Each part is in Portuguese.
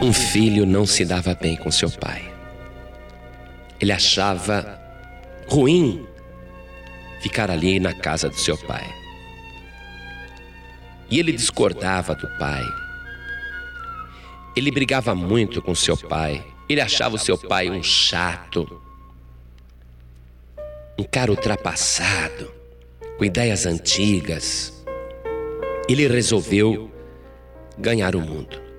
Um filho não se dava bem com seu pai. Ele achava ruim ficar ali na casa do seu pai. E ele discordava do pai. Ele brigava muito com seu pai. Ele achava o seu pai um chato, um cara ultrapassado, com ideias antigas. Ele resolveu ganhar o mundo.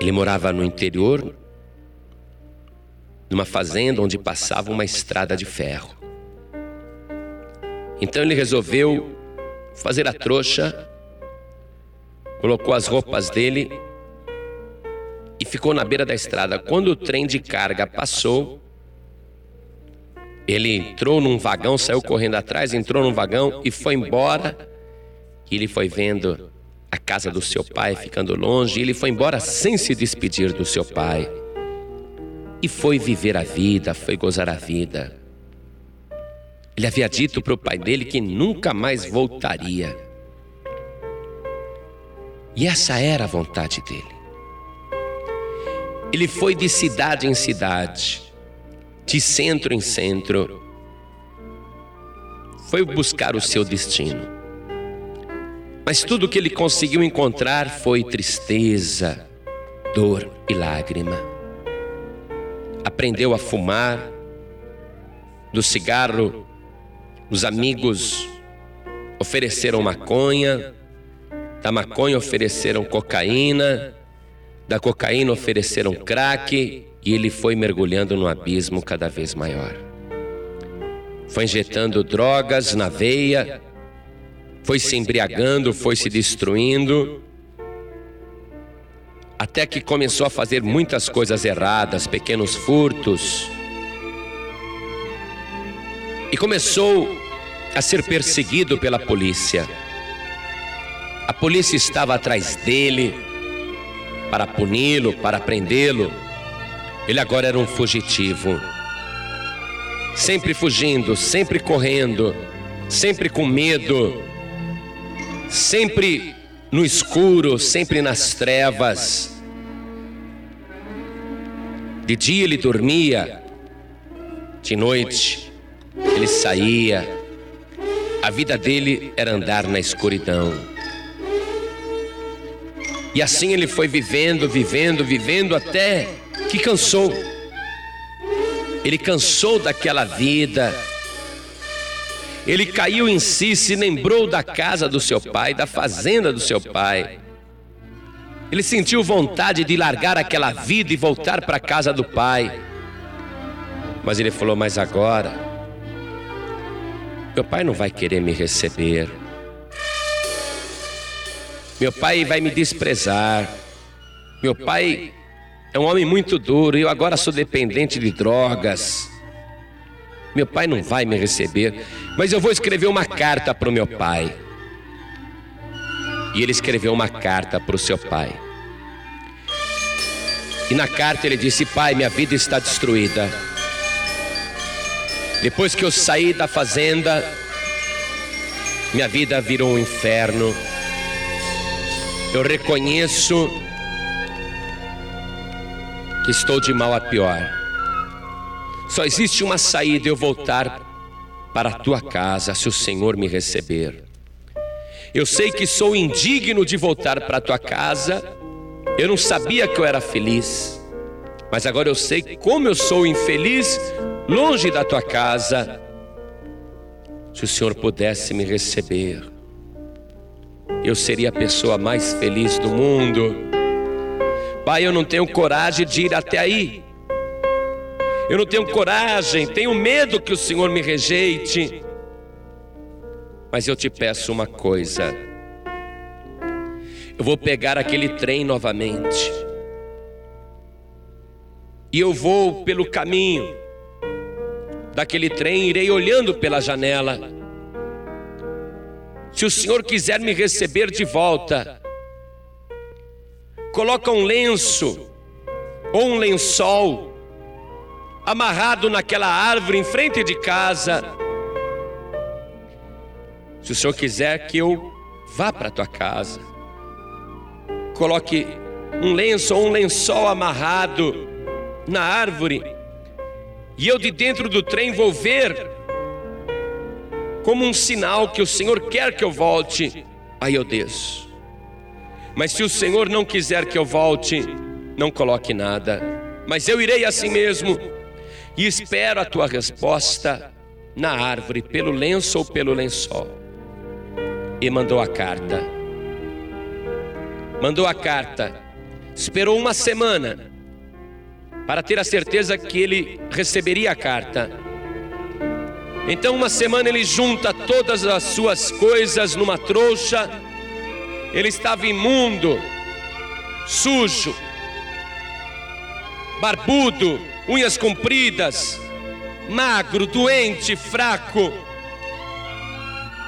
Ele morava no interior, numa fazenda onde passava uma estrada de ferro. Então ele resolveu fazer a trouxa, colocou as roupas dele e ficou na beira da estrada. Quando o trem de carga passou, ele entrou num vagão, saiu correndo atrás, entrou num vagão e foi embora. E ele foi vendo a casa do seu pai ficando longe, ele foi embora sem se despedir do seu pai. E foi viver a vida, foi gozar a vida. Ele havia dito para o pai dele que nunca mais voltaria. E essa era a vontade dele. Ele foi de cidade em cidade, de centro em centro, foi buscar o seu destino. Mas tudo que ele conseguiu encontrar foi tristeza, dor e lágrima. Aprendeu a fumar, do cigarro, os amigos ofereceram maconha, da maconha ofereceram cocaína, da cocaína ofereceram crack e ele foi mergulhando no abismo cada vez maior. Foi injetando drogas na veia, foi se embriagando, foi se destruindo, até que começou a fazer muitas coisas erradas, pequenos furtos, e começou a ser perseguido pela polícia. A polícia estava atrás dele para puni-lo, para prendê-lo. Ele agora era um fugitivo, sempre fugindo, sempre correndo, sempre com medo sempre no escuro, sempre nas trevas. De dia ele dormia, de noite ele saía. A vida dele era andar na escuridão. E assim ele foi vivendo, vivendo, vivendo até que cansou. Ele cansou daquela vida ele caiu em si, se lembrou da casa do seu pai, da fazenda do seu pai. Ele sentiu vontade de largar aquela vida e voltar para a casa do pai. Mas ele falou: Mas agora, meu pai não vai querer me receber. Meu pai vai me desprezar. Meu pai é um homem muito duro e eu agora sou dependente de drogas. Meu pai não vai me receber, mas eu vou escrever uma carta para o meu pai. E ele escreveu uma carta para o seu pai. E na carta ele disse: Pai, minha vida está destruída. Depois que eu saí da fazenda, minha vida virou um inferno. Eu reconheço que estou de mal a pior. Só existe uma saída: eu voltar para a tua casa, se o Senhor me receber. Eu sei que sou indigno de voltar para a tua casa. Eu não sabia que eu era feliz, mas agora eu sei como eu sou infeliz longe da tua casa. Se o Senhor pudesse me receber, eu seria a pessoa mais feliz do mundo. Pai, eu não tenho coragem de ir até aí. Eu não tenho coragem, tenho medo que o Senhor me rejeite. Mas eu te peço uma coisa. Eu vou pegar aquele trem novamente. E eu vou pelo caminho daquele trem, irei olhando pela janela. Se o Senhor quiser me receber de volta, coloca um lenço ou um lençol amarrado naquela árvore em frente de casa. Se o Senhor quiser que eu vá para a tua casa, coloque um lenço ou um lençol amarrado na árvore, e eu de dentro do trem vou ver como um sinal que o Senhor quer que eu volte, aí eu desço. Mas se o Senhor não quiser que eu volte, não coloque nada. Mas eu irei assim mesmo e espero a tua resposta na árvore, pelo lenço ou pelo lençol. E mandou a carta. Mandou a carta. Esperou uma semana para ter a certeza que ele receberia a carta. Então, uma semana ele junta todas as suas coisas numa trouxa. Ele estava imundo, sujo, barbudo, unhas compridas, magro, doente, fraco.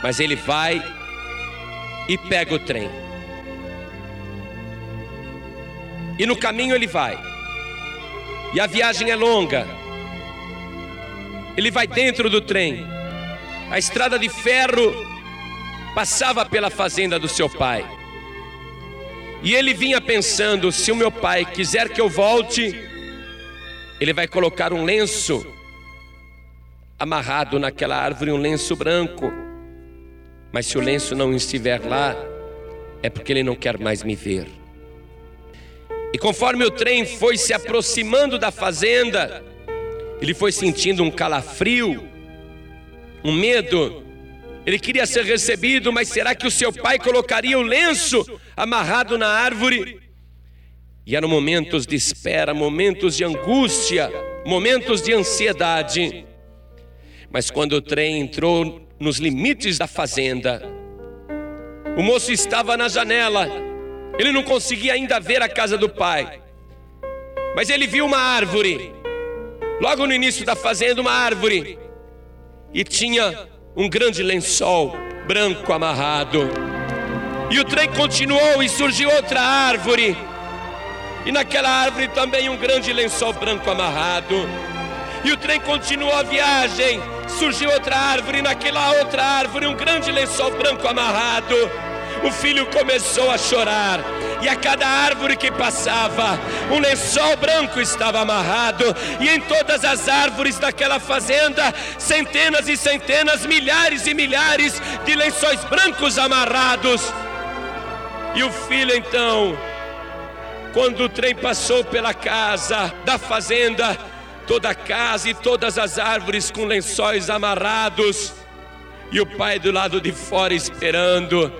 Mas ele vai e pega o trem. E no caminho ele vai. E a viagem é longa. Ele vai dentro do trem. A estrada de ferro passava pela fazenda do seu pai. E ele vinha pensando: se o meu pai quiser que eu volte, ele vai colocar um lenço amarrado naquela árvore, um lenço branco. Mas se o lenço não estiver lá, é porque ele não quer mais me ver. E conforme o trem foi se aproximando da fazenda, ele foi sentindo um calafrio, um medo. Ele queria ser recebido, mas será que o seu pai colocaria o lenço amarrado na árvore? E eram momentos de espera, momentos de angústia, momentos de ansiedade. Mas quando o trem entrou nos limites da fazenda, o moço estava na janela, ele não conseguia ainda ver a casa do pai, mas ele viu uma árvore, logo no início da fazenda, uma árvore, e tinha um grande lençol branco amarrado. E o trem continuou e surgiu outra árvore e naquela árvore também um grande lençol branco amarrado. E o trem continuou a viagem. Surgiu outra árvore, e naquela outra árvore um grande lençol branco amarrado. O filho começou a chorar, e a cada árvore que passava, um lençol branco estava amarrado, e em todas as árvores daquela fazenda, centenas e centenas, milhares e milhares de lençóis brancos amarrados. E o filho então quando o trem passou pela casa da fazenda, toda a casa e todas as árvores com lençóis amarrados, e o pai do lado de fora esperando.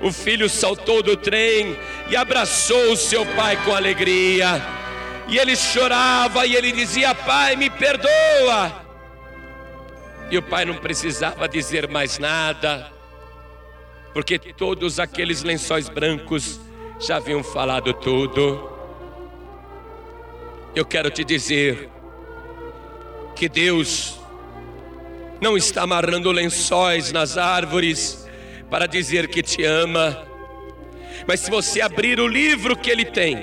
O filho saltou do trem e abraçou o seu pai com alegria. E ele chorava e ele dizia: Pai, me perdoa. E o pai não precisava dizer mais nada, porque todos aqueles lençóis brancos já haviam falado tudo. Eu quero te dizer que Deus não está amarrando lençóis nas árvores para dizer que te ama, mas se você abrir o livro que Ele tem,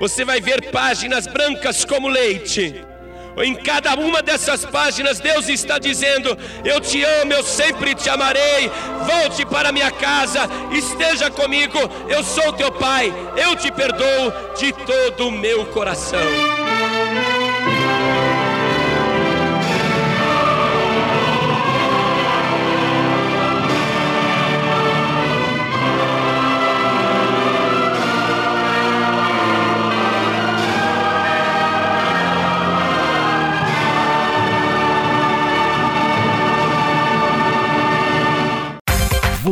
você vai ver páginas brancas como leite em cada uma dessas páginas, Deus está dizendo: Eu te amo, eu sempre te amarei. Volte para minha casa, esteja comigo. Eu sou teu pai, eu te perdoo de todo o meu coração.